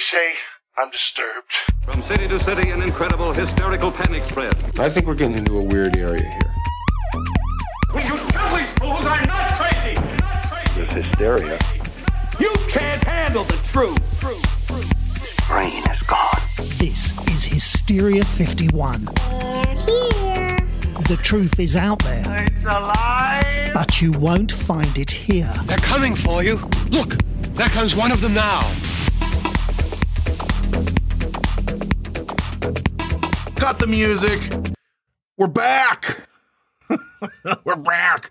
say I'm disturbed. From city to city, an incredible hysterical panic spread. I think we're getting into a weird area here. Will you tell these fools I'm not crazy? Not crazy. This hysteria. You can't handle the truth. Brain is gone. This is Hysteria 51. The truth is out there. It's alive. But you won't find it here. They're coming for you. Look, there comes one of them now. Cut the music. We're back. We're back.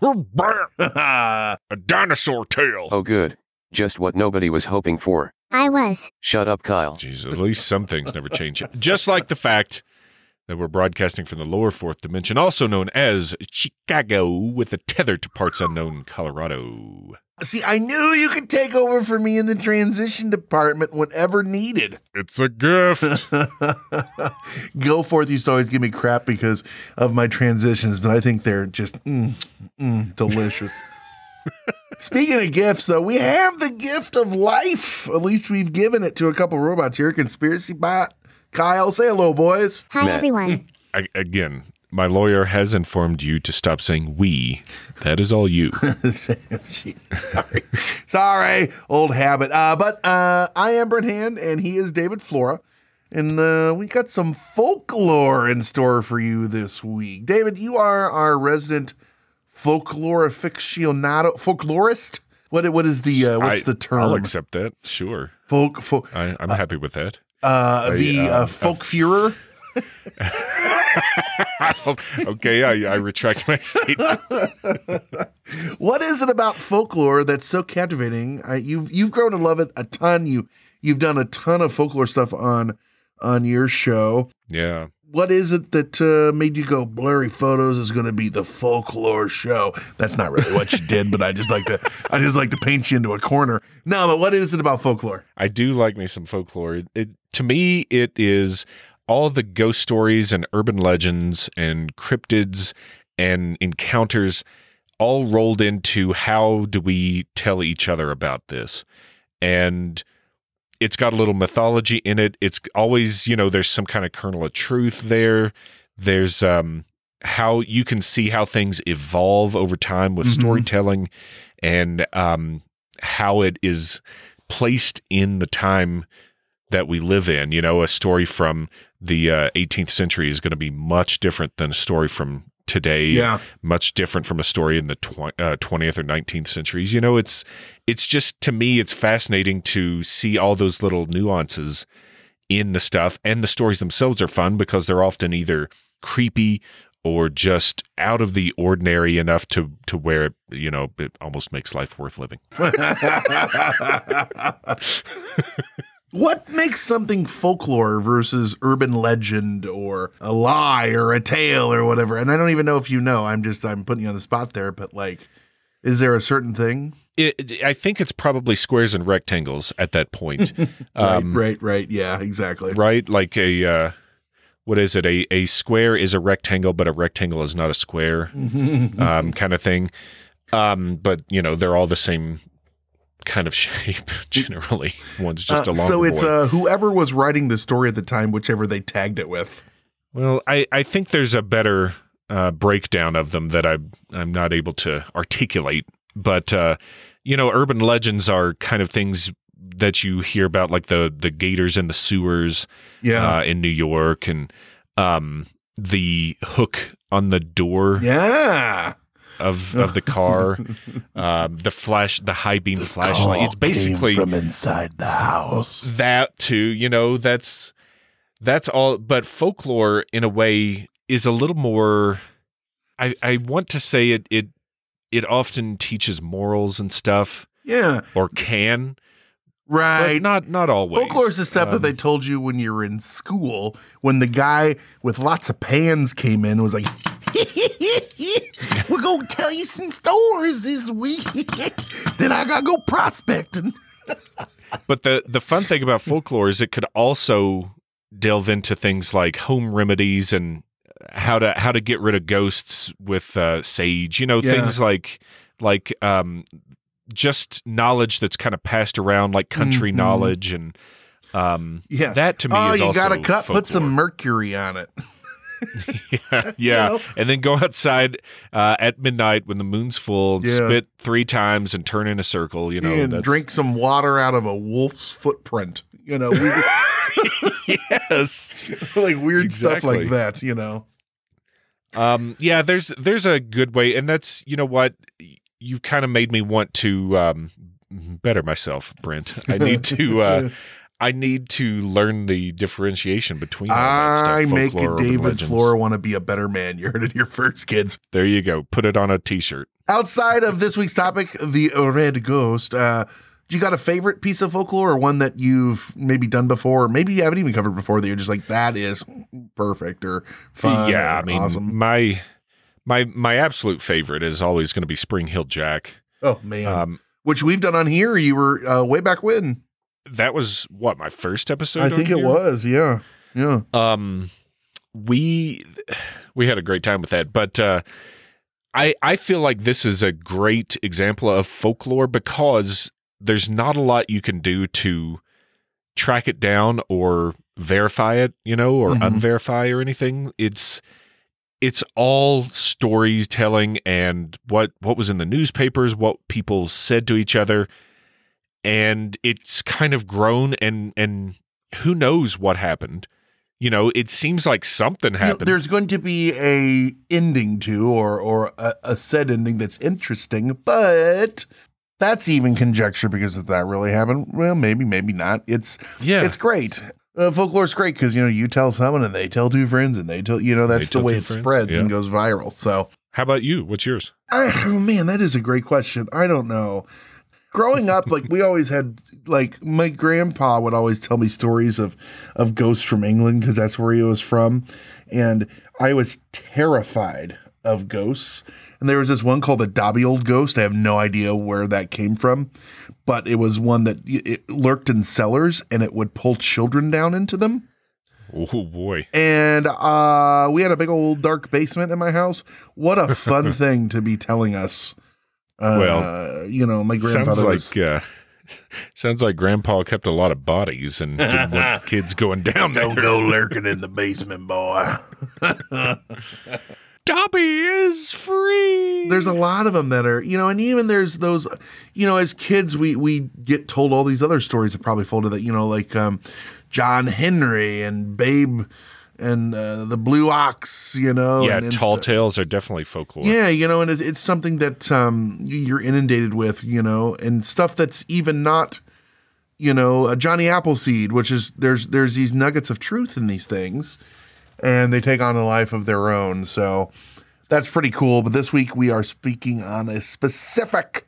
We're back. A dinosaur tail. Oh, good. Just what nobody was hoping for. I was. Shut up, Kyle. Jeez, at least some things never change. Just like the fact that we're broadcasting from the lower fourth dimension, also known as Chicago, with a tether to parts unknown Colorado. See, I knew you could take over for me in the transition department whenever needed. It's a gift. Go forth used to always give me crap because of my transitions, but I think they're just mm, mm, delicious. Speaking of gifts, though, we have the gift of life. At least we've given it to a couple robots here. Conspiracy bot, Kyle, say hello, boys. Hi, Matt. everyone. I, again, my lawyer has informed you to stop saying we. That is all you. Sorry. Sorry, old habit. Uh, but uh, I am Brent Hand, and he is David Flora. And uh, we got some folklore in store for you this week. David, you are our resident folklore aficionado, folklorist. What what is the uh, what's I- the term? I'll accept that. Sure. folk folk I, I'm happy with that. uh, I, the uh, uh, folk Führer. okay, I, I retract my statement. What is it about folklore that's so captivating? I, you've you've grown to love it a ton. You you've done a ton of folklore stuff on on your show. Yeah. What is it that uh, made you go blurry photos is going to be the folklore show? That's not really what you did, but I just like to I just like to paint you into a corner. No, but what is it about folklore? I do like me some folklore. It, it, to me, it is all the ghost stories and urban legends and cryptids and encounters all rolled into how do we tell each other about this. And it's got a little mythology in it. It's always, you know, there's some kind of kernel of truth there. There's um how you can see how things evolve over time with Mhm. storytelling and um how it is placed in the time that we live in. You know, a story from the uh, 18th century is going to be much different than a story from today. Yeah. much different from a story in the tw- uh, 20th or 19th centuries. You know, it's it's just to me, it's fascinating to see all those little nuances in the stuff, and the stories themselves are fun because they're often either creepy or just out of the ordinary enough to to where you know it almost makes life worth living. What makes something folklore versus urban legend or a lie or a tale or whatever? And I don't even know if you know. I'm just I'm putting you on the spot there, but like is there a certain thing? It, I think it's probably squares and rectangles at that point. Um, right, right, right. Yeah, exactly. right? Like a uh, what is it? A a square is a rectangle, but a rectangle is not a square, um, kind of thing. Um, but you know, they're all the same kind of shape generally. One's just Uh, a long. so it's uh, whoever was writing the story at the time, whichever they tagged it with. well, I I think there's a better uh, breakdown of them that I I'm not able to articulate, but uh, you know, urban legends are kind of things that you hear about, like the the gators in the sewers. Yeah. uh, in New York, and um, the hook on the door yeah. Of of the car, um, the flash, the high beam flashlight. It's basically from inside the house. that too. You know, that's that's all. But folklore, in a way, is a little more. I I want to say it it it often teaches morals and stuff, Yeah. or can, Right. but not not always. Folklore is the stuff that Um, they told you when you were in school, when the guy with lots of pans came in and was like, We're gonna tell you some stories this week. then I gotta go prospecting. But the the fun thing about folklore is it could also delve into things like home remedies and how to how to get rid of ghosts with uh, sage. You know, Yeah. things like like um, just knowledge that's kind of passed around, like country Mhm. knowledge, and um, Yeah. that to me oh, is you also got a cut, put some mercury on it. yeah, yeah. know? and then go outside uh, at midnight when the moon's full, and Yeah. spit three times, and turn in a circle. You know, and drink some water out of a wolf's footprint. You know, weird, yes. like weird stuff like that. You know, Um, yeah, there's there's a good way, and that's you know what you've kind of made me want to um, better myself, Brent. I need to uh, I need to learn the differentiation between all that stuff. I make a David. Flora want to be a better man. You heard it here first, kids. There you go. Put it on a T-shirt. Outside of this week's topic, the Red Ghost. Uh, you got a favorite piece of folklore or one that you've maybe done before, or maybe you haven't even covered before that you're just like that is perfect or fun? yeah, or I mean, awesome. my my my absolute favorite is always going to be Spring-heeled Jack. Oh man, Um, which we've done on here. You were uh, way back when. that was what my first episode. I think it was. Yeah, yeah. um we we had a great time with that but uh i i feel like this is a great example of folklore because there's not a lot you can do to track it down or verify it you know or Mhm. unverify or anything it's it's all storytelling and what what was in the newspapers what people said to each other and it's kind of grown and and who knows what happened you know it seems like something You know, happened there's going to be a ending to or or a, a said ending that's interesting, but that's even conjecture because if that really happened, well, maybe, maybe not. It's yeah it's great. Uh, folklore's great because you know you tell someone and they tell two friends and they tell you know that's the way it friends, spreads and goes viral. So, how about you what's yours I, oh man, that is a great question. I don't know. Growing up, like we always had, like my grandpa would always tell me stories of of ghosts from England because that's where he was from, and I was terrified of ghosts. And there was this one called the Dobby Old Ghost. I have no idea where that came from, but it was one that it lurked in cellars and it would pull children down into them oh boy and uh, we had a big old dark basement in my house. What a fun thing to be telling us. Uh, Well, you know, my grandfather sounds was. like uh sounds like grandpa kept a lot of bodies and didn't want kids going down Don't there go lurking in the basement, boy. Dobby is free there's a lot of them that are, you know, and even there's those, you know, as kids, we we get told all these other stories that probably folded that, you know, like um, John Henry and Babe and uh, the Blue Ox, you know. yeah and, and tall stu- tales are definitely folklore Yeah, you know, and it's, it's something that um, you're inundated with, you know, and stuff that's even not, you know, a Johnny Appleseed, which is there's there's these nuggets of truth in these things, and they take on a life of their own. So that's pretty cool. But this week we are speaking on a specific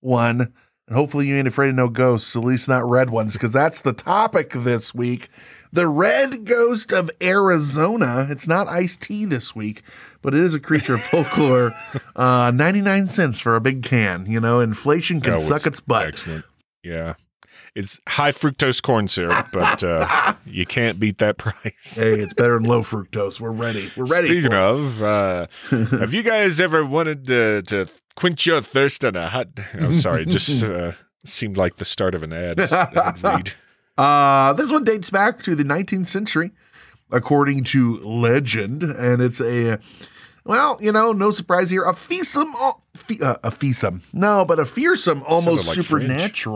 one. And hopefully you ain't afraid of no ghosts, at least not red ones, because that's the topic this week. The red ghost of Arizona. It's not iced tea this week, but it is a creature of folklore. Uh, 99 cents for a big can. You know, inflation can Oh, suck its butt. excellent yeah it's high fructose corn syrup but uh you can't beat that price Hey, it's better than low fructose. We're ready. We're ready. Speaking of, uh, have you guys ever wanted to, to quench your thirst on a hot? Oh, sorry, it just uh, seemed like the start of an ad. Uh, this one dates back to the 19th century, according to legend, and it's a well, you know, no surprise here, a fearsome, uh, a fearsome, no, but a fearsome, almost like French.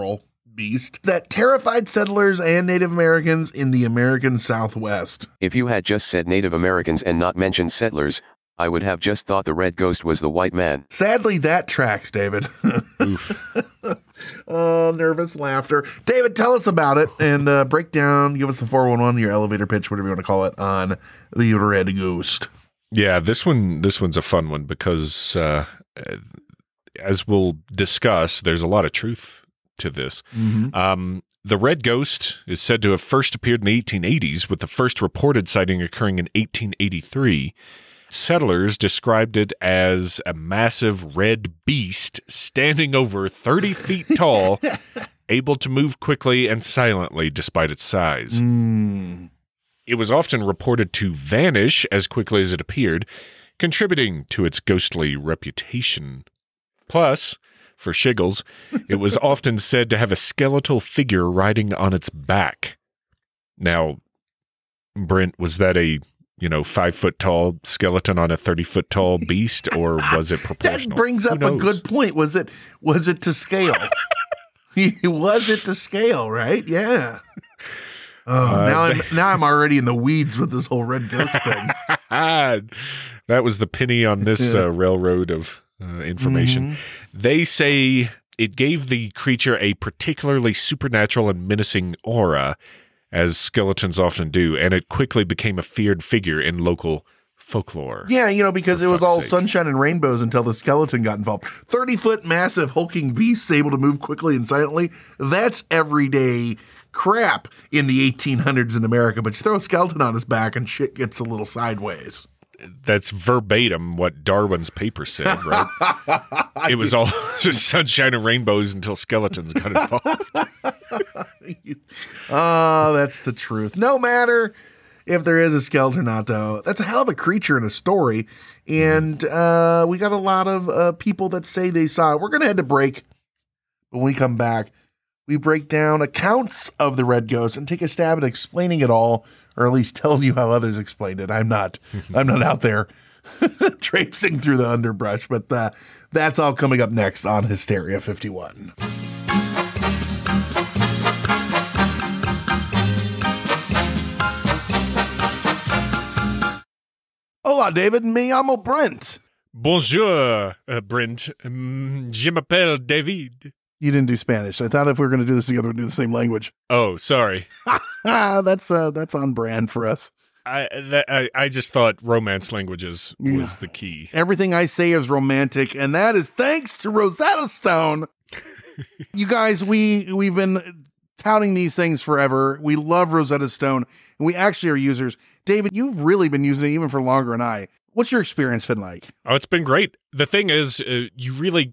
Supernatural beast that terrified settlers and Native Americans in the American Southwest. If you had just said Native Americans and not mentioned settlers, I would have just thought the red ghost was the white man. Sadly, that tracks, David. Oof. oh, nervous laughter. David, tell us about it and uh, break down, give us the 411, your elevator pitch, whatever you want to call it, on the Red Ghost. Yeah, this one this one's a fun one because uh, uh, as we'll discuss, there's a lot of truth to this. Um, the red ghost is said to have first appeared in the 1880s, with the first reported sighting occurring in 1883. Settlers described it as a massive red beast standing over 30 feet tall, able to move quickly and silently despite its size. Mm. It was often reported to vanish as quickly as it appeared, contributing to its ghostly reputation. Plus, for shiggles. It was often said to have a skeletal figure riding on its back. Now, Brent, was that a you know five foot tall skeleton on a thirty foot tall beast, or was it proportional? That brings up a good point. Was it was it to scale? was it to scale? Right? Yeah. Oh, Uh, now I'm now I'm already in the weeds with this whole red ghost thing. that was the penny on this uh, railroad of uh, information. Mm-hmm. They say it gave the creature a particularly supernatural and menacing aura, as skeletons often do, and it quickly became a feared figure in local folklore. Yeah, you know, because it was all sake. sunshine and rainbows until the skeleton got involved. 30 foot massive hulking beasts able to move quickly and silently. That's everyday crap in the 1800s in America. But you throw a skeleton on his back and shit gets a little sideways. That's verbatim what Darwin's paper said, right? it was all just sunshine and rainbows until skeletons got involved. Oh, that's the truth. No matter if there is a skeleton or not, though, that's a hell of a creature in a story. And uh, we got a lot of uh, people that say they saw it. We're going to head to break. But when we come back, we break down accounts of the red ghost and take a stab at explaining it all, or at least telling you how others explained it. I'm not, I'm not out there traipsing through the underbrush, but uh, that's all coming up next on Hysteria 51. Hola, David. Me llamo Brent. Bonjour, uh, Brent. Mm, Je m'appelle David. You didn't do Spanish. I thought if we were going to do this together, we'd do the same language. Oh, sorry. That's uh, that's on brand for us. I, that, I I just thought romance languages was Yeah. the key. Everything I say is romantic, and that is thanks to Rosetta Stone. you guys, we we've been touting these things forever. We love Rosetta Stone, and we actually are users. David, you've really been using it even for longer than I. What's your experience been like? Oh, it's been great. The thing is, uh, you really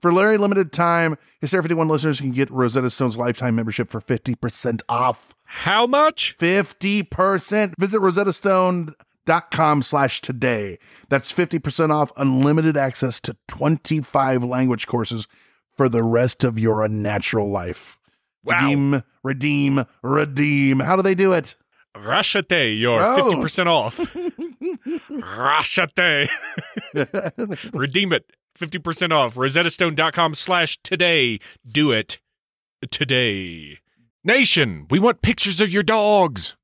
For very limited time, Hysteria 51 listeners can get Rosetta Stone's lifetime membership for 50% off. How much? 50%. Visit rosettastone.com slash today. That's 50% off unlimited access to 25 language courses for the rest of your unnatural life. Wow. Redeem, redeem, redeem. How do they do it? Rachete, you're Oh. 50% off. Rachete. Redeem it. 50% off. RosettaStone.com slash today. Do it today. Nation, we want pictures of your dogs.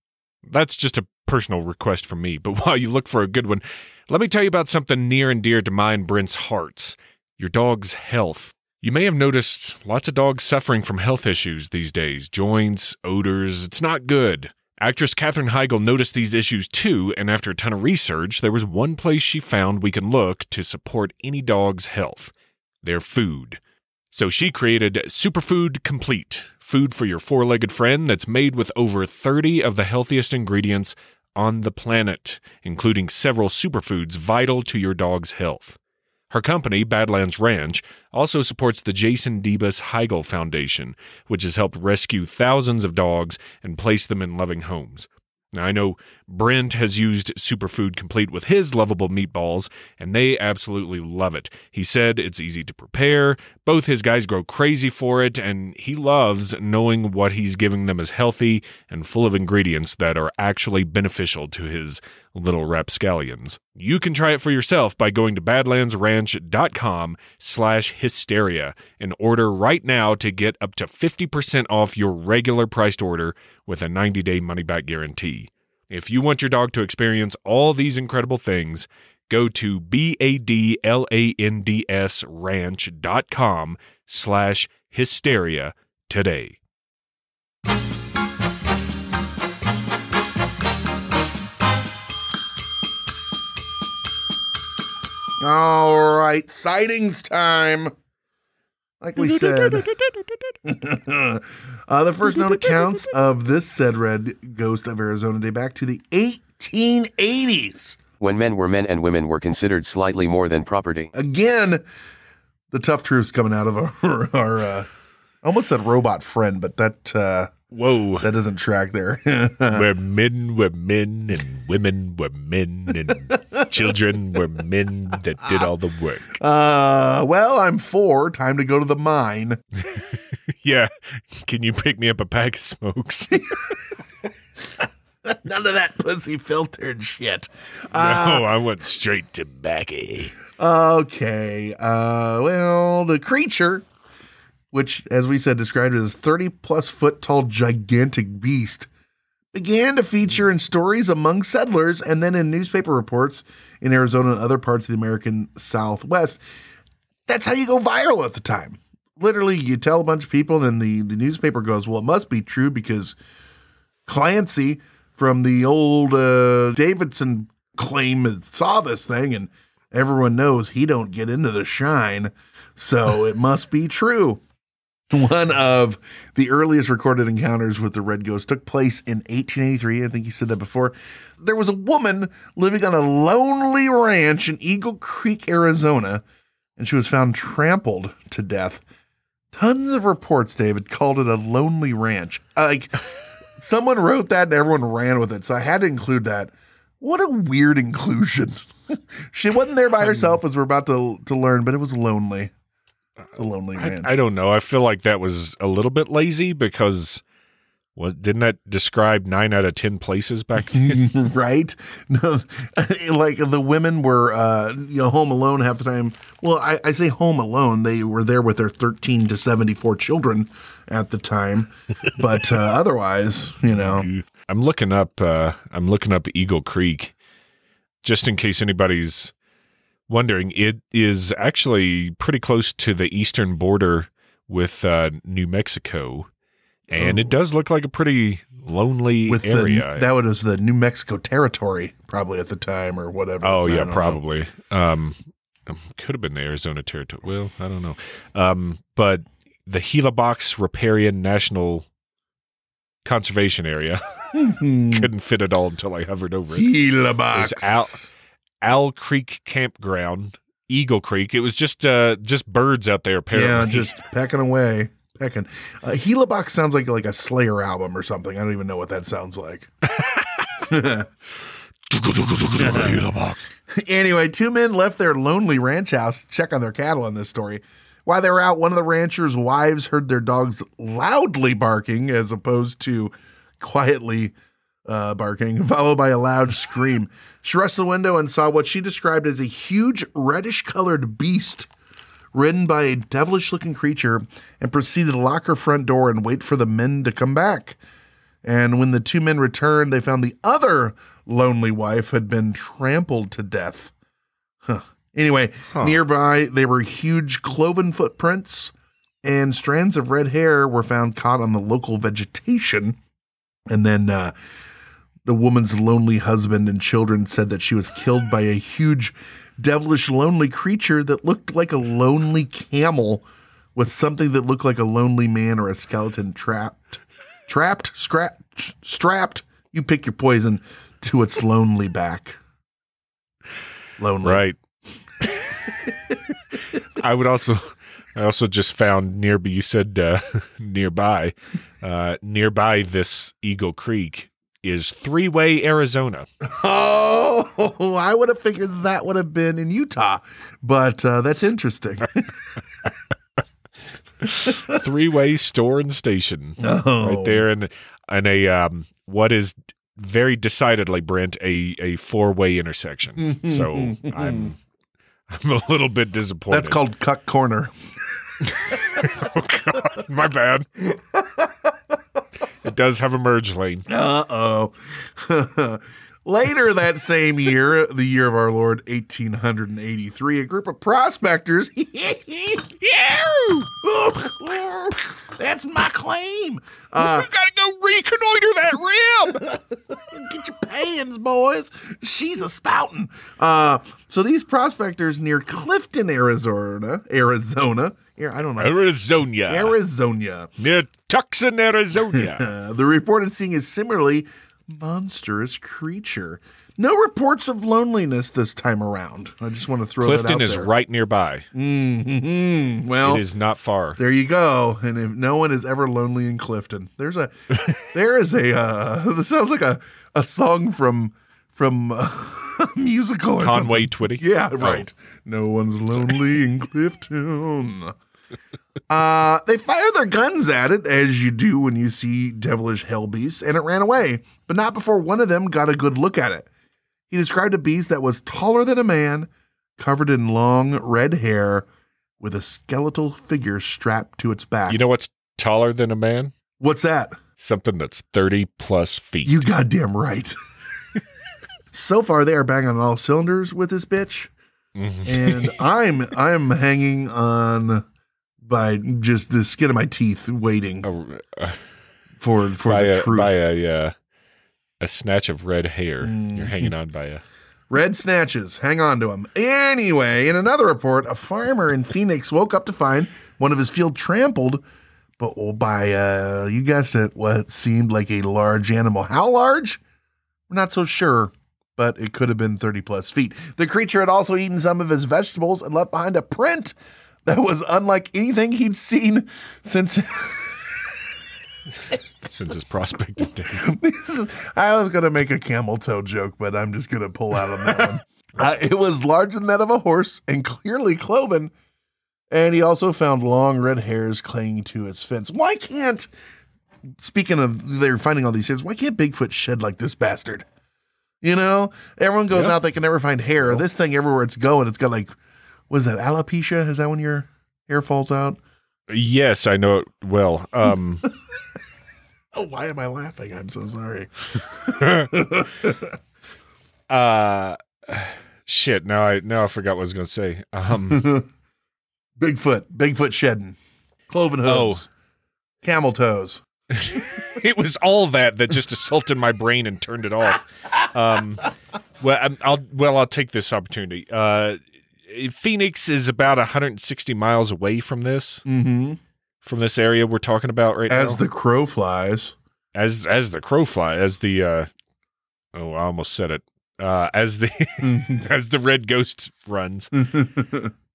That's just a personal request from me, but while you look for a good one, let me tell you about something near and dear to mine Brent's hearts your dog's health. You may have noticed lots of dogs suffering from health issues these days joints, odors. It's not good. Actress Katherine Heigl noticed these issues too, and after a ton of research, there was one place she found we can look to support any dog's health their food. So she created Superfood Complete, food for your four legged friend that's made with over 30 of the healthiest ingredients on the planet, including several superfoods vital to your dog's health. Her company, Badlands Ranch, also supports the Jason Debus Heigl Foundation, which has helped rescue thousands of dogs and place them in loving homes. Now, I know Brent has used Superfood Complete with his lovable meatballs, and they absolutely love it. He said it's easy to prepare, both his guys grow crazy for it, and he loves knowing what he's giving them is healthy and full of ingredients that are actually beneficial to his little rapscallions. You can try it for yourself by going to badlandsranch.com slash hysteria and order right now to get up to 50% off your regular priced order with a 90-day money-back guarantee. If you want your dog to experience all these incredible things, go to B-A-D-L-A-N-D-S ranch.com slash hysteria today. All right, sightings time. Like we said, uh, the first known accounts of this said red ghost of Arizona date back to the 1880s. When men were men and women were considered slightly more than property. Again, the tough truths coming out of our, our uh, I almost said robot friend, but that uh, Whoa. that doesn't track there. where men were men and women were men and children were men that did all the work. uh, well, I'm four. Time to go to the mine. Yeah. Can you pick me up a pack of smokes? None of that pussy filtered shit. no, I went straight tobacco. Okay. Uh, well, the creature, which, as we said, described as 30 plus foot tall gigantic beast, began to feature in stories among settlers and then in newspaper reports in Arizona and other parts of the American Southwest. That's how you go viral at the time. Literally, you tell a bunch of people, and the, the newspaper goes, Well, it must be true because Clancy from the old uh, Davidson claim saw this thing, and everyone knows he don't get into the shine, so it must be true. One of the earliest recorded encounters with the red ghost took place in 1883. I think you said that before. There was a woman living on a lonely ranch in Eagle Creek, Arizona, and she was found trampled to death. Tons of reports, David, called it a lonely ranch. Like someone wrote that and everyone ran with it. So I had to include that. What a weird inclusion. she wasn't there by herself, as we're about to to learn, but it was lonely. A lonely I. I don't know. I feel like that was a little bit lazy because was didn't that describe nine out of ten places back then? right? No, like the women were, uh, you know, home alone half the time. Well, I, I say home alone. They were there with their 13 to 74 children at the time. But uh, otherwise, you know, I'm looking up. Uh, I'm looking up Eagle Creek, just in case anybody's wondering. It is actually pretty close to the eastern border with uh, New Mexico, and it does look like a pretty lonely Oh. with area. the, that was the New Mexico territory probably at the time or whatever. Oh yeah, probably. Um, um, could have been the Arizona territory. Well, I don't know. Um, but the Gila Box Riparian National Conservation Area couldn't fit it all until I hovered over it. Gila box. Al, Owl Creek Campground, Eagle Creek. It was just uh just birds out there. Yeah, just pecking away. Pecking. Uh, Gila box sounds like like a Slayer album or something. I don't even know what that sounds like. anyway, two men left their lonely ranch house to check on their cattle in this story. While they were out, one of the ranchers' wives heard their dogs loudly barking as opposed to quietly uh, barking, followed by a loud scream. She rushed to the window and saw what she described as a huge reddish colored beast ridden by a devilish looking creature and proceeded to lock her front door and wait for the men to come back. And when the two men returned, they found the other lonely wife had been trampled to death. Huh. Anyway, nearby, there were huge cloven footprints, and strands of red hair were found caught on the local vegetation. And then uh, the woman's lonely husband and children said that she was killed by a huge, devilish, lonely creature that looked like a lonely camel with something that looked like a lonely man or a skeleton trapped, trapped, scrapped, strapped. You pick your poison to its lonely back. Lonely. right. I would also, I also just found nearby. You said uh, nearby, uh, nearby this Eagle Creek is Three Way, Arizona. Oh, I would have figured that would have been in Utah, but uh, that's interesting. Three Way Store and Station, Oh. right there, in in a um, what is very decidedly Brent a a four way intersection. so I'm I'm a little bit disappointed. That's called Cuck Corner. oh God, my bad. It does have a merge lane. Uh oh. Later that same year, the year of our Lord 1883, a group of prospectors. That's my claim. Uh, we gotta go reconnoiter that rim. get your pans, boys. She's a spouting. Uh, so these prospectors near Clifton, Arizona, Arizona. I don't know. Arizona. Arizona. Near Tucson, Arizona. The reported seeing a similarly monstrous creature. No reports of loneliness this time around. I just want to throw that Clifton is there. right nearby. Mm-hmm. Well, it is not far. there you go. And if no one is ever lonely in Clifton, there's a, there is a. Uh, this sounds like a a song from from uh, a musical or Conway. Twitty? Yeah, Oh. right. No one's lonely in Clifton. Uh, they fired their guns at it, as you do when you see devilish hell beasts, and it ran away, but not before one of them got a good look at it. He described a beast that was taller than a man, covered in long red hair, with a skeletal figure strapped to its back. You know what's taller than a man? What's that? Something that's 30 plus feet. You goddamn right. so far, they are banging on all cylinders with this bitch, Mhm. and I'm I'm hanging on by just the skin of my teeth, waiting A- uh, for for by the a, truth. by a, uh, a snatch of red hair. Mm. You're hanging on by a. Red snatches. Hang on to them. Anyway, in another report, a farmer in Phoenix woke up to find one of his field trampled, but by, uh, you guessed it, what seemed like a large animal. How large? We're not so sure, but it could have been 30 plus feet. The creature had also eaten some of his vegetables and left behind a print that was unlike anything he'd seen since. Since his prospecting day. I was going to make a camel toe joke, but I'm just going to pull out on that one. Uh, it was larger than that of a horse and clearly cloven. And he also found long red hairs clinging to its fence. Why can't, speaking of they're finding all these hairs, why can't Bigfoot shed like this bastard? You know, everyone goes Yeah. out, they can never find hair. This thing, everywhere it's going, it's got like, what is that, alopecia? Is that when your hair falls out? Yes, I know it well. Um, Oh, why am I laughing? I'm so sorry. uh, shit. Now I now I forgot what I was going to say. Um, Bigfoot, Bigfoot shedding, cloven hooves, camel toes. it was all that that just assaulted my brain and turned it off. Um, well, I'm, I'll well I'll take this opportunity. Uh, Phoenix is about 160 miles away from this Mm-hmm. from this area we're talking about right As now. As the crow flies. as as the crow fly as the uh, oh I almost said it uh, as the as the red ghost runs.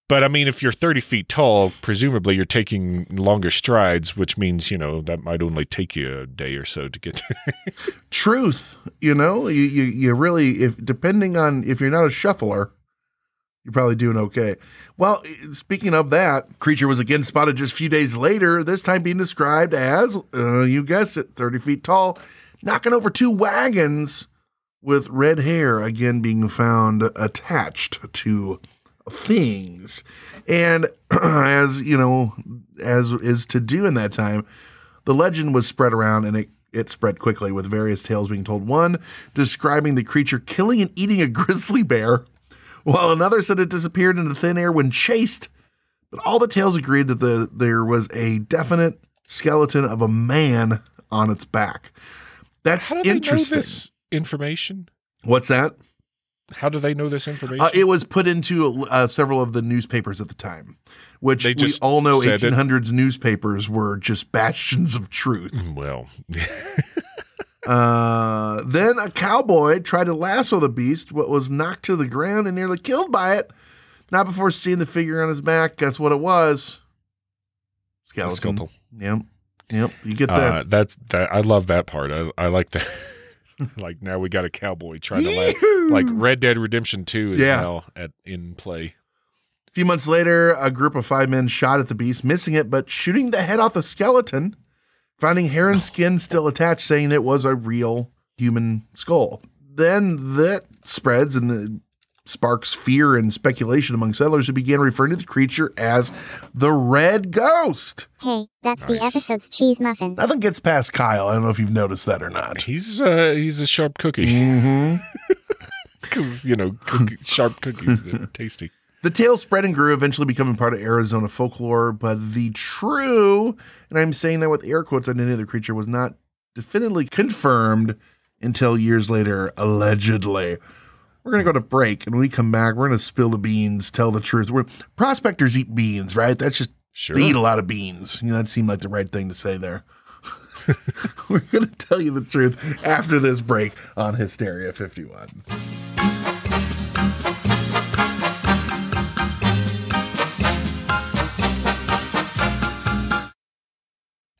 But I mean, if you're 30 feet tall, presumably you're taking longer strides, which means you know that might only take you a day or so to get. There. Truth, you know, you, you you really if depending on if you're not a shuffler, you're probably doing okay. Well, speaking of that, creature was again spotted just a few days later. This time being described as, uh, you guessed it, 30 feet tall, knocking over two wagons with red hair again being found attached to things. And as you know, as is to do in that time, the legend was spread around and it, it spread quickly with various tales being told. One describing the creature killing and eating a grizzly bear, while another said it disappeared into thin air when chased. But all the tales agreed that the there was a definite skeleton of a man on its back. That's How do they know interesting. this information? What's that? How do they know this information? Uh, it was put into uh, several of the newspapers at the time, which we all know said it. 1800s newspapers were just bastions of truth. well, Uh, then a cowboy tried to lasso the beast, but was knocked to the ground and nearly killed by it. Not before seeing the figure on his back. Guess what it was? Skeleton. Skeletal. Yep. Yep. You get that. Uh, that's that. I love that part. I, I like that. like now we got a cowboy trying to like, Yee-hoo! like Red Dead Redemption Two is Yeah. now at in play. A few months later, a group of five men shot at the beast, missing it, but shooting the head off the skeleton, finding hair and skin still attached, saying it was a real human skull. Then that spreads and the sparks fear and speculation among settlers who began referring to the creature as the Red Ghost. Hey, that's the episode's cheese muffin. Nothing gets past Kyle. I don't know if you've noticed that or not. He's uh he's a sharp cookie Mm-hmm. because you know cookie, sharp cookies they're tasty. The tale spread and grew, eventually becoming part of Arizona folklore. But the true, and I'm saying that with air quotes, identity of the creature was not definitively confirmed until years later, allegedly. We're gonna go to break, and when we come back, we're gonna spill the beans, tell the truth. We're prospectors eat beans, right? That's just Sure. they eat a lot of beans. You know, that seemed like the right thing to say there. we're gonna tell you the truth after this break on Hysteria 51.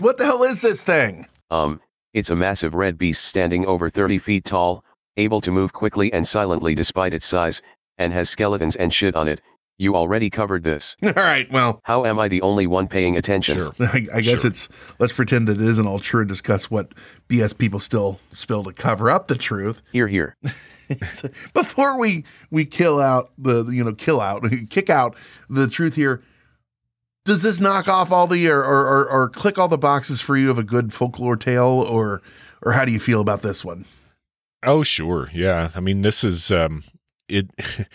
What the hell is this thing? Um, it's a massive red beast standing over 30 feet tall, able to move quickly and silently despite its size, and has skeletons and shit on it. You already covered this. All right, well, How am I the only one paying attention? Sure. I, I guess Sure. it's let's pretend that it isn't all true and discuss what BS people still spill to cover up the truth. Here, here. Before we we kill out the you know kill out kick out the truth here. Does this knock off all the or, or, or, or click all the boxes for you of a good folklore tale or or how do you feel about this one? Oh, sure. Yeah. I mean, this is um it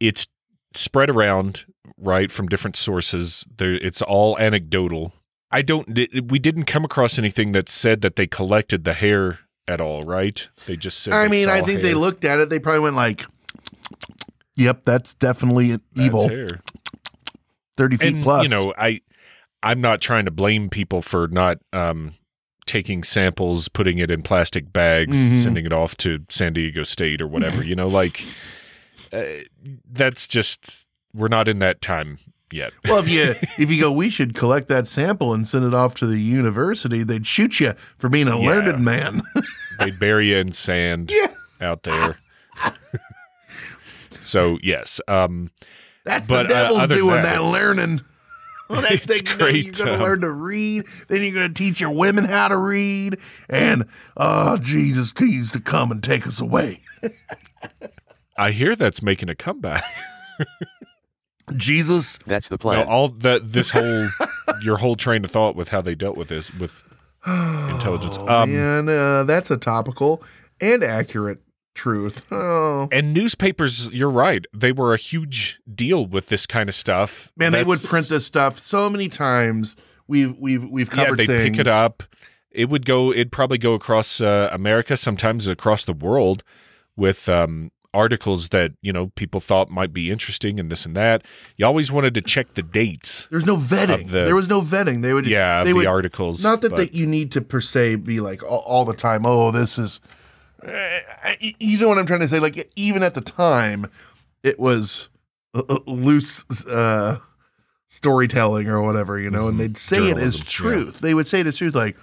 it's spread around right from different sources. There it's all anecdotal. I don't we didn't come across anything that said that they collected the hair at all, right? They just said I mean, I think they looked at it. They probably went like, "Yep, that's definitely That's evil. hair. Thirty feet and plus." you know i i'm not trying to blame people for not um taking samples putting it in plastic bags Mhm. sending it off to san diego state or whatever you know like uh, that's just we're not in that time yet well, if you if you go, we should collect that sample and send it off to the university. They'd shoot you for being a Yeah. learned man. they'd bury you in sand Yeah. out there so yes um That's But, the uh, devil's other than doing that, that, learning. Well, next it's thing you know, you're going to um, learn to read. Then you're going to teach your women how to read. And, oh, Jesus, keys to come and take us away. i hear that's making a comeback Jesus. That's the no, plan. all that this whole your whole train of thought with how they dealt with this with intelligence. Oh, Um, man, uh, that's a topical and accurate truth. Oh, and newspapers, you're right. They were a huge deal with this kind of stuff. man, they would print this stuff so many times. We've we've we've Yeah, covered they'd things. pick it up. It would go. It'd probably go across uh, America, sometimes across the world, with um, articles that you know people thought might be interesting and this and that. You always wanted to check the dates. There's no vetting. The- there was no vetting. They would Yeah, of they the would, articles, Not that but- they, you need to per se be like all, all the time. Oh, this is. You know what I'm trying to say? Like even at the time, it was loose uh, storytelling or whatever, you know, and they'd say it as Mm-hmm. Yeah. truth. They would say it as truth, like,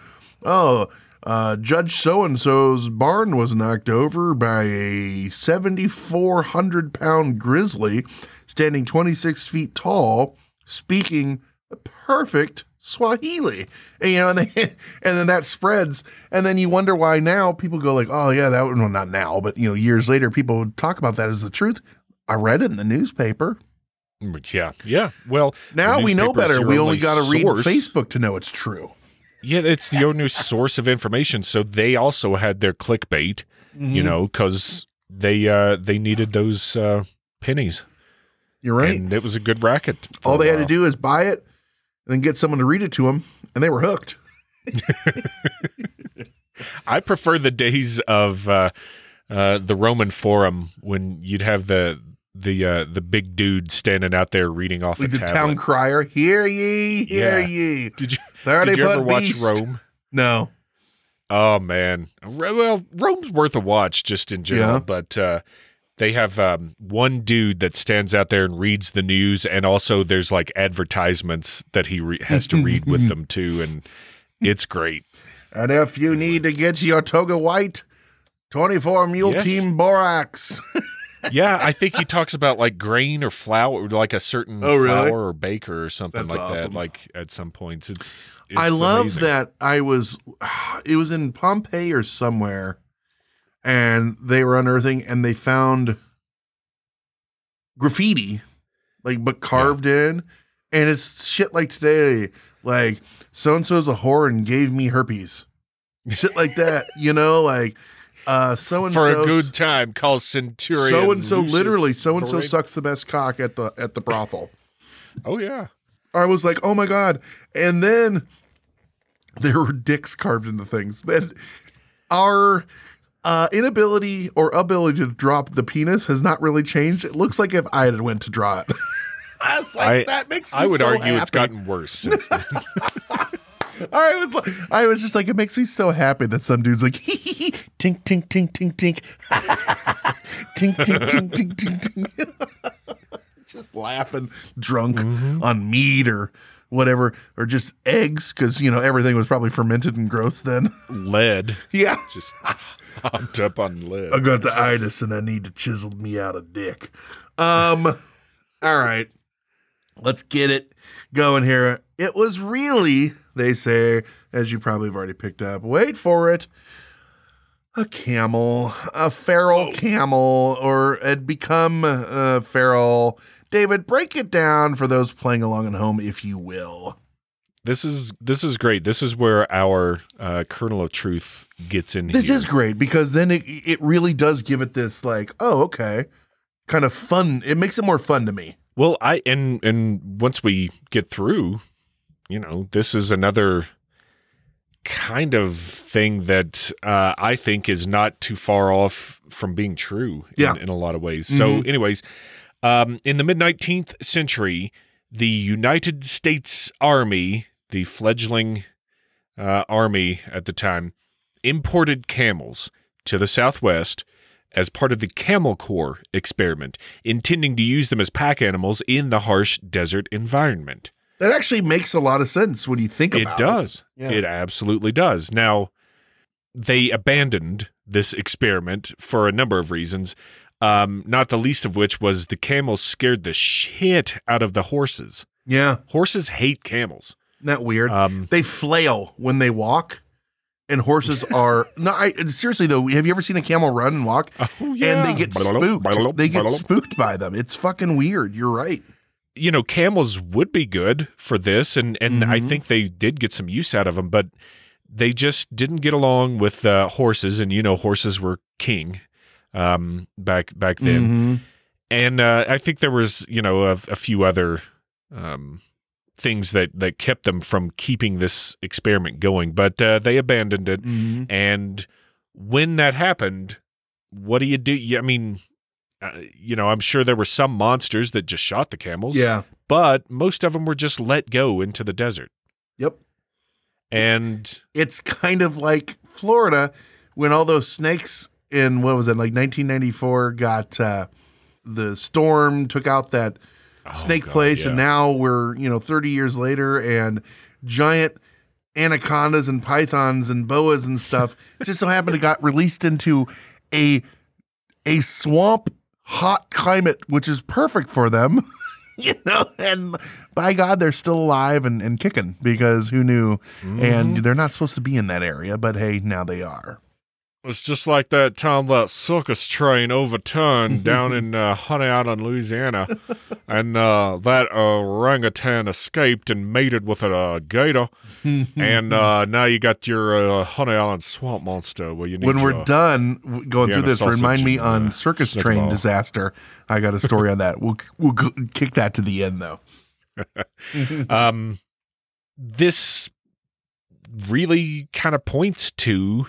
oh. Uh, Judge so and so's barn was knocked over by a 7,400 pound grizzly standing 26 feet tall, speaking perfect Swahili. And, you know, and, they, and then that spreads. And then you wonder why now people go like, oh, yeah, that one, well, not now, but, you know, years later, people would talk about that as the truth. I read it in the newspaper. But yeah, yeah. Well, Now we know better. We only got to read. Facebook to know it's true. Yeah, it's the only source of information. So they also had their clickbait, Mm-hmm. you know, because they uh, they needed those uh, pennies, You're right. and it was a good racket. All they had to do is buy it and then get someone to read it to them, and they were hooked. I prefer the days of uh, uh, the Roman Forum when you'd have the the uh, the big dude standing out there reading off Like the tablet. town crier, hear ye, hear Yeah. ye. Did you did you ever watch beast. Rome? No. Oh man, well, Rome's worth a watch just in general, Yeah. but uh, they have um, one dude that stands out there and reads the news, and also there's like advertisements that he re- has to read with them too, and it's great. And if you need to get your toga white, 24 Mule Yes. Team Borax. Yeah, I think he talks about like grain or flour, like a certain Oh, really? flour or baker or something That's like awesome. that. Like at some points, it's. it's I love amazing. that I was, it was in Pompeii or somewhere, and they were unearthing and they found graffiti, like, but carved in. And it's shit like today, like, so and so's a whore and gave me herpes. Shit like that, you know, like, uh, so and for so a good time. Call Centurion. so and so literally so and so sucks the best cock at the at the brothel. Oh yeah. I was like, oh my god! And then there were dicks carved into things. That our uh, inability or ability to drop the penis has not really changed. It looks like if I had went to draw it. I was like, I, that makes me I would so argue it's gotten worse since then. I was, I was just like, it makes me so happy that some dude's like, hee hee hee, tink tink tink tink tink, tink tink tink tink tink tink, just laughing, drunk Mm-hmm. on meat or whatever, or just eggs because you know everything was probably fermented and gross then. lead. yeah, Just hopped up on lead. I got the itis and I need to chisel me out a dick. Um, all right, let's get it going here. It was really, they say, as you probably have already picked up. Wait for it. A camel, a feral camel, or had become uh, feral. David, break it down for those playing along at home, if you will. This is this is great. This is where our uh, kernel of truth gets in. This here. is great because then it it really does give it this like, oh, okay, kind of fun. It makes it more fun to me. Well, I and and once we get through, you know, this is another kind of thing that uh, I think is not too far off from being true in, Yeah. in a lot of ways. So, anyways, um, in the mid 19th century, the United States Army, the fledgling uh, army at the time, imported camels to the Southwest as part of the Camel Corps experiment, intending to use them as pack animals in the harsh desert environment. That actually makes a lot of sense when you think about It about does. Yeah. It absolutely does. Now, they abandoned this experiment for a number of reasons, um, not the least of which was the camels scared the shit out of the horses. Yeah, Horses hate camels. That weird. Um, they flail when they walk, and horses are no. I seriously though, have you ever seen a camel run and walk? Oh, yeah. And they get spooked. They get spooked by them. It's fucking weird. You're right. you know, camels would be good for this, and and I Mhm. think they did get some use out of them. But they just didn't get along with uh, horses, and you know horses were king um, back back then. Mhm. And uh, I think there was you know a, a few other um, things that that kept them from keeping this experiment going, but uh, they abandoned it. Mhm. And when that happened, what do you do? I mean, uh, you know, I'm sure there were some monsters that just shot the camels. Yeah. but most of them were just let go into the desert. Yep. And It's kind of like Florida when all those snakes in what was it like 1994 got uh, the storm took out that snake Oh, God, place, and now we're you know 30 years later, and giant anacondas and pythons and boas and stuff just so happened to got released into a a swamp hot climate, which is perfect for them. You know, and by God, they're still alive and, and kicking because who knew? Mm-hmm. And they're not supposed to be in that area, but hey, now they are. It's just like that time that circus train overturned down in uh, Honey Island, Louisiana, and uh, that orangutan escaped and mated with a uh, gator, and uh, now you got your uh, Honey Island swamp monster. Where you need when we're done going through this, remind me on uh, circus train disaster. I got a story on that. We'll we'll go, kick that to the end though. um, this really kind of points to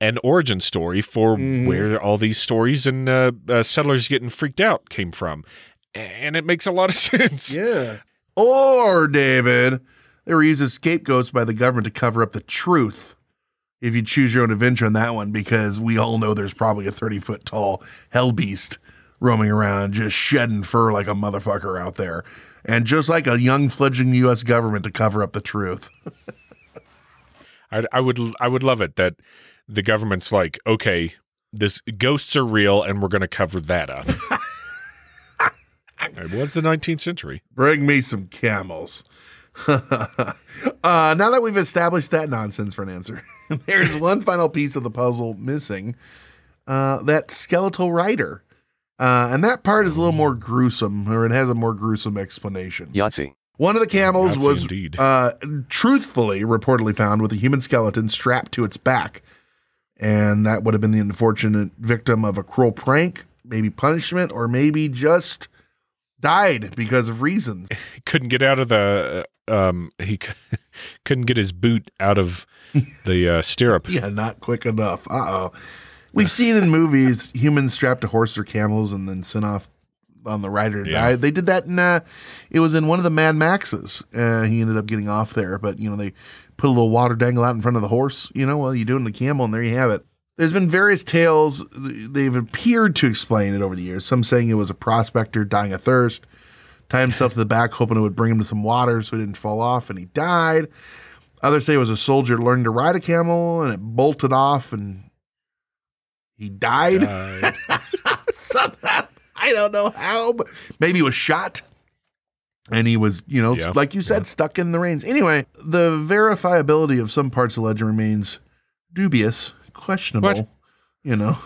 an origin story for Mhm. where all these stories and uh, uh, settlers getting freaked out came from, and it makes a lot of sense. Yeah. Or David, they were used as scapegoats by the government to cover up the truth. If you choose your own adventure on that one, because we all know there's probably a 30 foot tall hell beast roaming around, just shedding fur like a motherfucker out there. And just like a young fledgling U.S. government to cover up the truth. I, I would I would love it that the government's like, okay, this ghosts are real, and we're going to cover that up. it was the 19th century. Bring me some camels. uh, now that we've established that nonsense for an answer, there's one final piece of the puzzle missing uh, that skeletal rider. Uh, and that part is a little more gruesome, or it has a more gruesome explanation. Yahtzee. One of the camels Yahtzee was indeed. uh, truthfully reportedly found with a human skeleton strapped to its back. And that would have been the unfortunate victim of a cruel prank, maybe punishment, or maybe just died because of reasons. He couldn't get out of the um he c- couldn't get his boot out of the uh, stirrup. Yeah, not quick enough. Uh oh. We've seen in movies humans strapped to horses or camels and then sent off on the rider to Yeah. die. They did that in, uh, it was in one of the Mad Maxes. Uh, he ended up getting off there, but, you know, they put a little water dangle out in front of the horse. You know, well, you do it in the camel, and there you have it. There's been various tales they've appeared to explain it over the years. Some saying it was a prospector dying of thirst, tied himself to the back, hoping it would bring him to some water so he didn't fall off, and he died. Others say it was a soldier learning to ride a camel and it bolted off and he died. Somehow. I don't know how, but maybe he was shot. And he was, you know, Yeah, like you said, stuck in the reins. Anyway, the verifiability of some parts of the legend remains dubious, questionable. What? You know,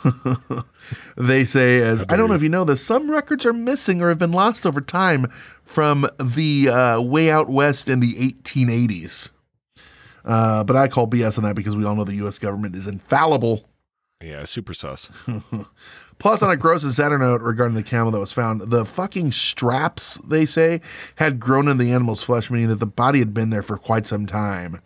they say, as I don't know if you know this, some records are missing or have been lost over time from the uh, way out west in the 1880s. Uh, but I call BS on that because we all know the U.S. government is infallible. yeah, super sus. Plus, on a gross and sadder note regarding the camel that was found, the fucking straps, they say, had grown in the animal's flesh, meaning that the body had been there for quite some time.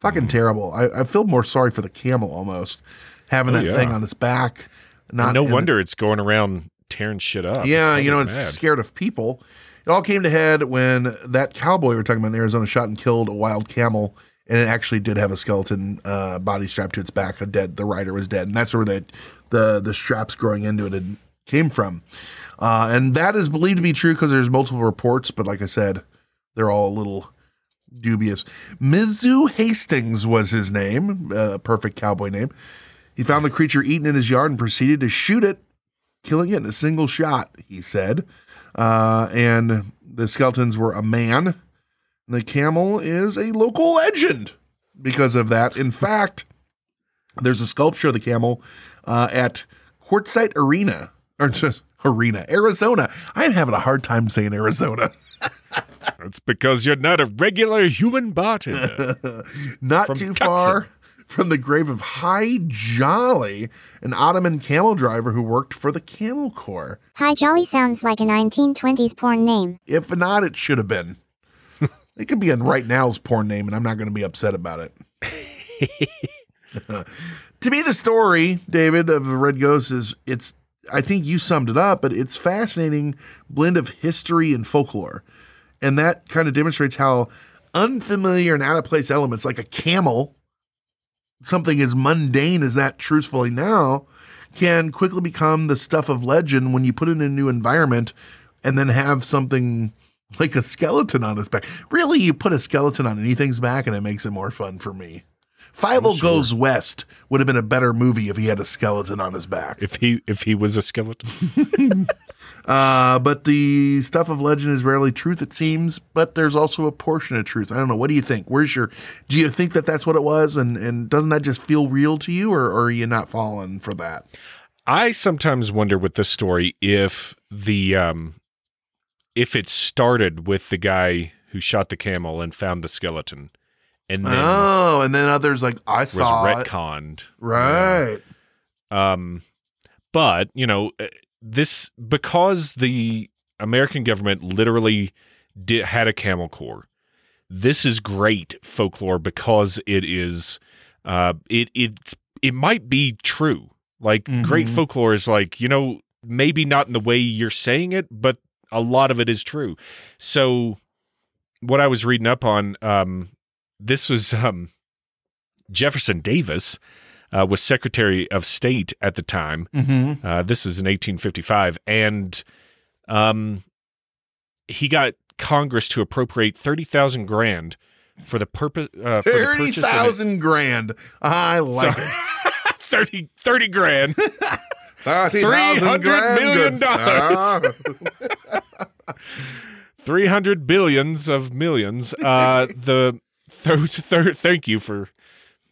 Fucking Mm-hmm. terrible. I, I feel more sorry for the camel almost, having Oh, that yeah. thing on its back. Not no wonder it's going around tearing shit up. yeah, you know, it's mad. scared of people. It all came to head when that cowboy we were talking about in Arizona shot and killed a wild camel, and it actually did have a skeleton uh, body strapped to its back. A dead, the rider was dead, and that's where the the the straps growing into it had, came from. Uh, and that is believed to be true because there's multiple reports, but like I said, they're all a little dubious. Mizoo Hastings was his name, a perfect cowboy name. He found the creature eaten in his yard and proceeded to shoot it killing it in a single shot, he said. Uh, and the skeletons were a man. The camel is a local legend because of that. In fact, there's a sculpture of the camel uh, at Quartzsite Arena, or just Arena, Arizona. I'm having a hard time saying Arizona. It's because you're not a regular human bartender. Not From too Tucson. far from the grave of Hi Jolly, an Ottoman camel driver who worked for the Camel Corps. Hi Jolly sounds like a 1920s porn name. If not, it should have been. It could be in right now's porn name, and I'm not going to be upset about it. to me, the story, David, of the Red Ghost is it's. I think you summed it up, but it's fascinating blend of history and folklore, and that kind of demonstrates how unfamiliar and out of place elements like a camel, something as mundane as that, truthfully now, can quickly become the stuff of legend when you put it in a new environment, and then have something like a skeleton on his back. Really, you put a skeleton on anything's back, and it makes it more fun for me. Fievel sure. Goes West would have been a better movie if he had a skeleton on his back. If he if he was a skeleton. uh, but the stuff of legend is rarely truth, it seems. But there's also a portion of truth. I don't know. What do you think? Where's your? Do you think that that's what it was? And and doesn't that just feel real to you, or, or are you not falling for that? I sometimes wonder with this story if the um if it started with the guy who shot the camel and found the skeleton and then oh, and then others like I was saw retconned, it. right? Um, but you know uh, this because the American government literally did had a camel corps. This is great folklore because it is, uh, it it it might be true. Like mm-hmm. great folklore is like you know maybe not in the way you're saying it, but a lot of it is true. So what I was reading up on, um, this was um, Jefferson Davis uh, was Secretary of State at the time. Mm-hmm. Uh, this is in 1855, and um, he got Congress to appropriate thirty thousand grand for the purpose. Uh, thirty thousand grand. I like so, it. 30, 30 grand. three hundred million dollars, Three hundred billions of millions. Uh, the those thir- thank you for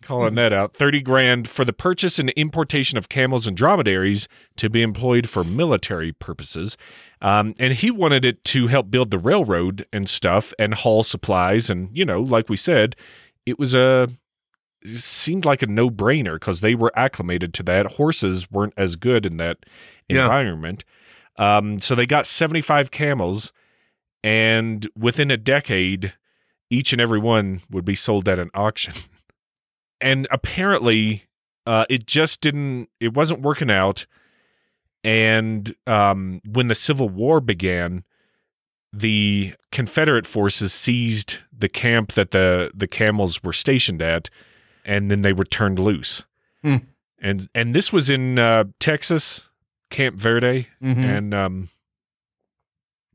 calling that out. 30 grand for the purchase and importation of camels and dromedaries to be employed for military purposes. Um, and he wanted it to help build the railroad and stuff and haul supplies. And, you know, like we said, it was a. Seemed like a no brainer because they were acclimated to that. Horses weren't as good in that Yeah. environment. Um, so they got 75 camels, and within a decade, each and every one would be sold at an auction. And apparently, uh, it just didn't, it wasn't working out. And um, when the Civil War began, the Confederate forces seized the camp that the, the camels were stationed at, and then they were turned loose. Hmm. And and this was in uh, Texas, Camp Verde, Mhm. and um,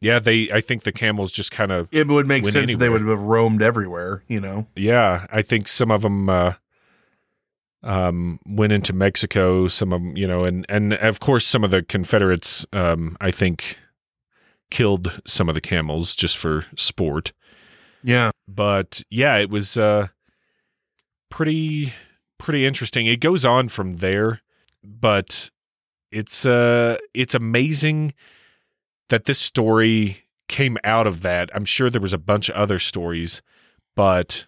yeah, they. I think the camels just kind of It would make sense they would have roamed everywhere. You know. Yeah, I think some of them uh, um, went into Mexico. Some of them, you know, and and of course some of the Confederates, um, I think, killed some of the camels just for sport. Yeah. But yeah, it was uh, pretty pretty interesting. It goes on from there, but it's uh, it's amazing that this story came out of that. I'm sure there was a bunch of other stories, but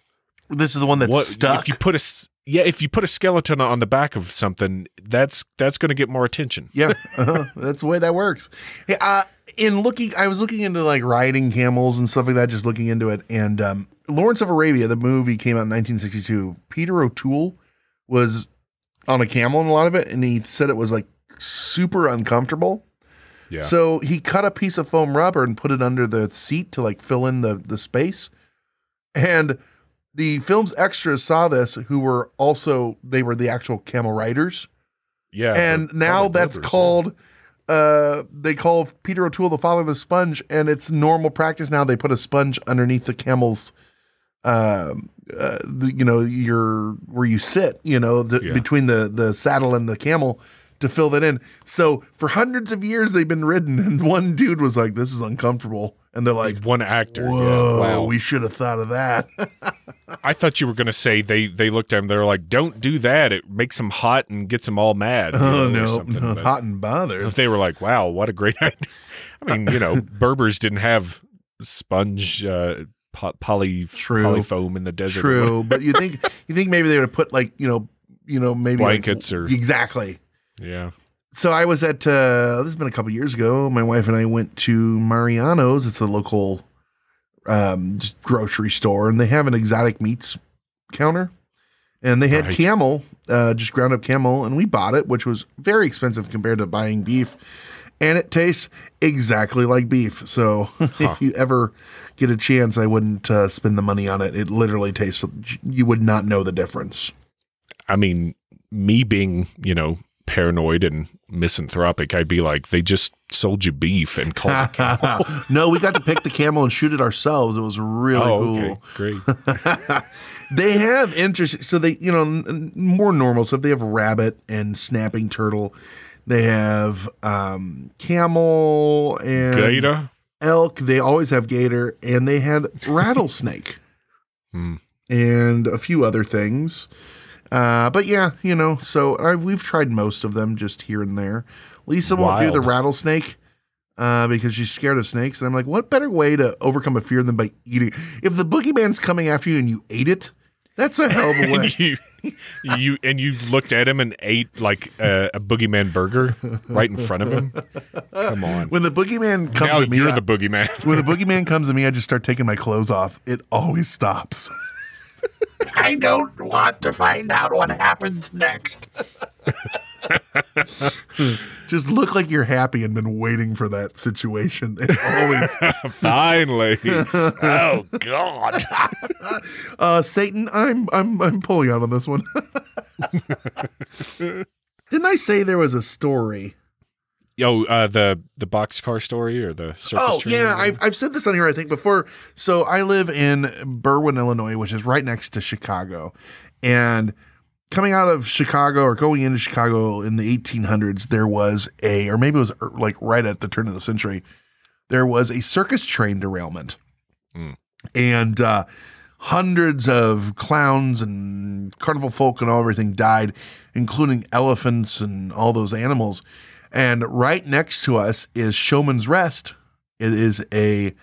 This is the one that's what stuck. if you put a yeah if you put a skeleton on the back of something that's that's going to get more attention Yeah, uh-huh. that's the way that works. Hey, uh, in looking, I was looking into like riding camels and stuff like that, just looking into it. And um, Lawrence of Arabia, the movie came out in 1962. Peter O'Toole was on a camel in a lot of it, and he said it was like super uncomfortable. yeah So he cut a piece of foam rubber and put it under the seat to like fill in the the space. And the film's extras saw this, who were also they were the actual camel riders yeah and now that's called uh they call Peter O'Toole the father of the sponge and it's normal practice now they put a sponge underneath the camel's um uh, the, you know your where you sit you know the, Yeah. between the the saddle and the camel to fill that in. So for hundreds of years they've been ridden and one dude was like this is uncomfortable. And they're like one actor whoa yeah wow. we should have thought of that. I thought you were going to say they they looked at him they're like don't do that. It makes them hot and gets them all mad oh know, no, no hot and bothered. They were like wow what a great idea. I mean you know berbers didn't have sponge uh poly True. polyfoam in the desert. True, but you think you think maybe they would have put like you know you know maybe like- Blankets or- exactly. yeah. So I was at uh, this has been a couple years ago. My wife and I went to Mariano's. It's a local um, grocery store, and they have an exotic meats counter. And they had Right. camel, uh, just ground up camel, and we bought it, which was very expensive compared to buying beef. And it tastes exactly like beef. So if you ever get a chance, I wouldn't uh, spend the money on it. It literally tastes, you would not know the difference. I mean, me being, you know, paranoid and misanthropic, I'd be like, they just sold you beef and called it camel. no, we got to pick the camel and shoot it ourselves. It was really oh, cool. okay. Great. they have interesting so they you know more normal stuff they have rabbit and snapping turtle they have um camel and Gator? elk they always have gator and they had rattlesnake Hmm. and a few other things uh but yeah you know so i we've tried most of them just here and there lisa won't do the rattlesnake uh, because she's scared of snakes. And I'm like, what better way to overcome a fear than by eating? If the boogeyman's coming after you and you ate it, that's a hell of a way. you, you and you looked at him and ate like a, a boogeyman burger right in front of him. Come on. when the boogeyman comes now at me, you're I- the boogeyman. when the boogeyman comes to me, I just start taking my clothes off. It always stops. I don't want to find out what happens next. just look like you're happy and been waiting for that situation. It always Finally. oh God. Uh, Satan, I'm I'm I'm pulling out on this one. Didn't I say there was a story? Yo, uh, the the boxcar story or the circus? Oh yeah, I've I've said this on here I think before. So I live in Berwyn, Illinois, which is right next to Chicago, and coming out of Chicago or going into Chicago in the 1800s, there was a, or maybe it was er, like right at the turn of the century, there was a circus train derailment, Mm. and uh, hundreds of clowns and carnival folk and all everything died, including elephants and all those animals. And right next to us is Showman's Rest. It is a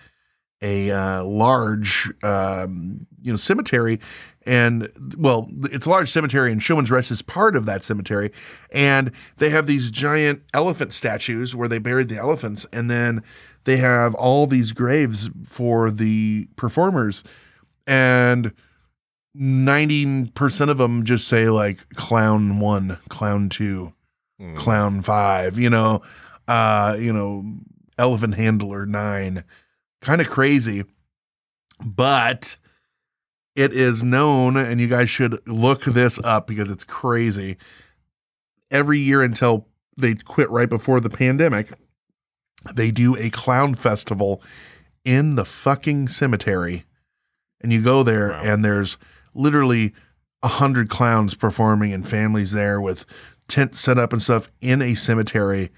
a uh, large um, you know cemetery, and well, it's a large cemetery, and Showman's Rest is part of that cemetery. And they have these giant elephant statues where they buried the elephants, and then they have all these graves for the performers, and. 90% of them just say like clown one, clown two, Mm. clown five, you know, uh, you know, elephant handler nine. Kind of crazy. But it is known, and you guys should look this up because it's crazy. Every year until they quit right before the pandemic, they do a clown festival in the fucking cemetery. And you go there, Wow. and there's literally a hundred clowns performing and families there with tents set up and stuff in a cemetery.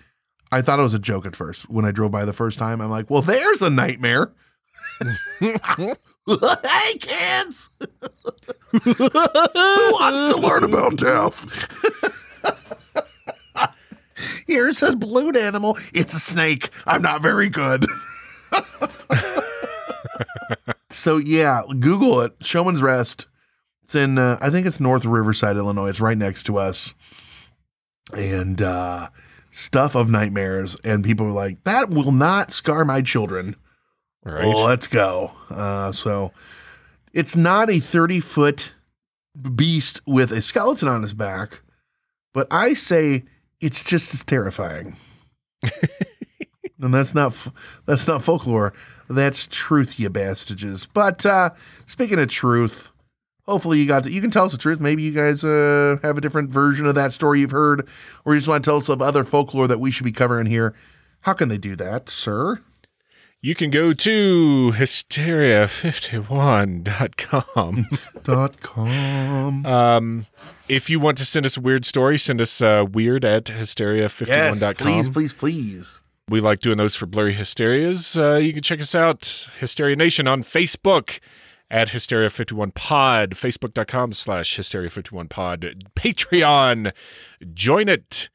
I thought it was a joke at first when I drove by the first time. I'm like, well, there's a nightmare. hey, kids. Who wants to learn about death? Here's a balloon animal. It's a snake. I'm not very good. so yeah, Google it. Showman's Rest. It's in uh, I think it's North Riverside, Illinois. It's right next to us. And uh stuff of nightmares and people are like that will not scar my children. Right. Let's go. Uh so it's not a 30 foot beast with a skeleton on his back, but I say it's just as terrifying. and that's not that's not folklore. That's truth, you bastages. But uh speaking of truth, hopefully you got to, you can tell us the truth. Maybe you guys uh have a different version of that story you've heard, or you just want to tell us of other folklore that we should be covering here. How can they do that, sir? You can go to hysteria51.com. Dot com. Um, if you want to send us a weird story, send us uh, weird at hysteria51.com. Yes, please, please, please. We like doing those for Blurry Hysterias. Uh, you can check us out, Hysteria Nation, on Facebook at Hysteria51Pod, Facebook.com slash Hysteria51Pod, Patreon. Join it.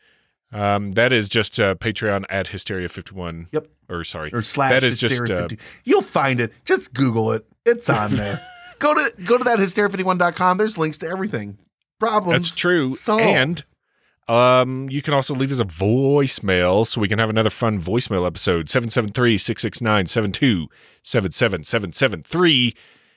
Um, that is just uh, Patreon at Hysteria51. Yep. Or sorry, or slash that is just uh, You'll find it. Just Google it. It's on there. go to go to that hysteria51.com. There's links to everything. Problems. That's true. solved. And um, you can also leave us a voicemail so we can have another fun voicemail episode 773 669 7277 773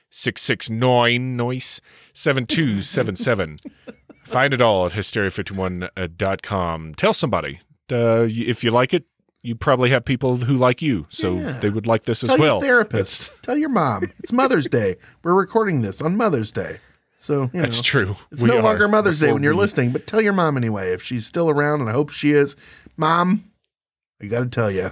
669 noise 7277. Find it all at hysteria51.com. Tell somebody. Uh, if you like it, you probably have people who like you, so Yeah. they would like this Tell as well. your therapist. Tell your mom. It's Mother's Day. We're recording this on Mother's Day. So you That's true. It's We no longer Mother's Day when you're we- listening, but tell your mom anyway if she's still around, and I hope she is. Mom, I got to tell you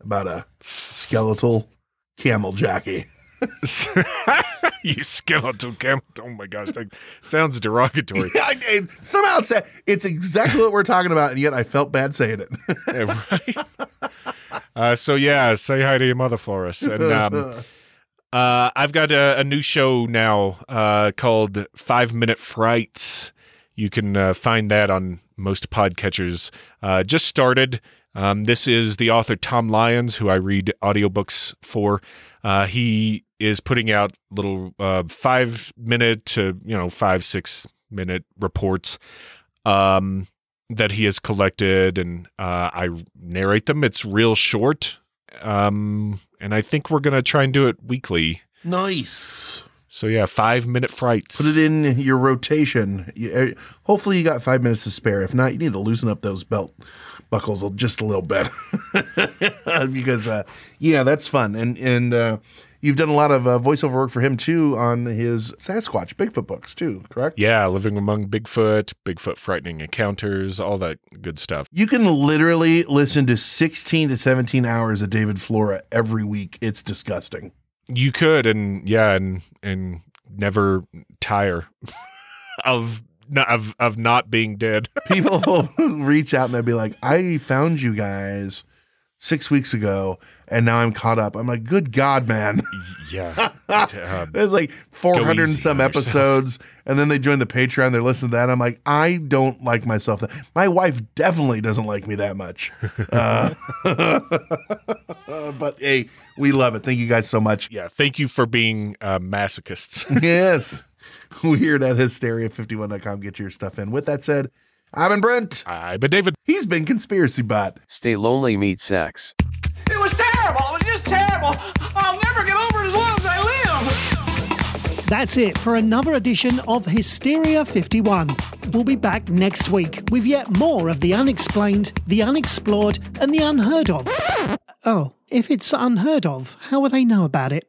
about a skeletal camel jockey. you skeletal camel. Oh my gosh, that sounds derogatory. I, I- somehow it's, it's exactly what we're talking about, and yet I felt bad saying it. Yeah, right? uh, so yeah, say hi to your mother for us. And um, uh, I've got a, a new show now uh, called Five Minute Frights. You can uh, find that on most podcatchers. Uh, just started. Um, this is the author Tom Lyons, who I read audiobooks for. Uh, he is putting out little uh, five minute to you know five six minute reports um, that he has collected, and uh, I narrate them. It's real short, um, and I think we're gonna try and do it weekly. nice. So yeah, five minute frights. Put it in your rotation. Uh, hopefully, you got five minutes to spare. If not, you need to loosen up those belt buckles just a little bit because, uh, yeah, that's fun. And and uh, you've done a lot of uh, voiceover work for him too on his Sasquatch Bigfoot books too. Correct? Yeah, living among Bigfoot, Bigfoot frightening encounters, all that good stuff. You can literally listen to 16 to 17 hours of David Flora every week. It's disgusting. You could, and yeah, and and never tire of of of not being dead. People will reach out and they'll be like, I found you guys six weeks ago and now I'm caught up. I'm like, good God, man. yeah, uh, There's like 400 and some episodes. And then they join the Patreon. They're listening to that. I'm like, I don't like myself. that- My wife definitely doesn't like me that much. Uh, but hey, we love it. Thank you guys so much. yeah. Thank you for being uh, masochists. yes. Weird at hysteria51.com. Get your stuff in. With that said, I've been Brent. I've been David. He's been Conspiracy Bot. Stay lonely, meet sex. It was terrible. It was just terrible. I'll never get over it as long as I live. That's it for another edition of Hysteria 51. We'll be back next week with yet more of the unexplained, the unexplored, and the unheard of. Oh, if it's unheard of, how will they know about it?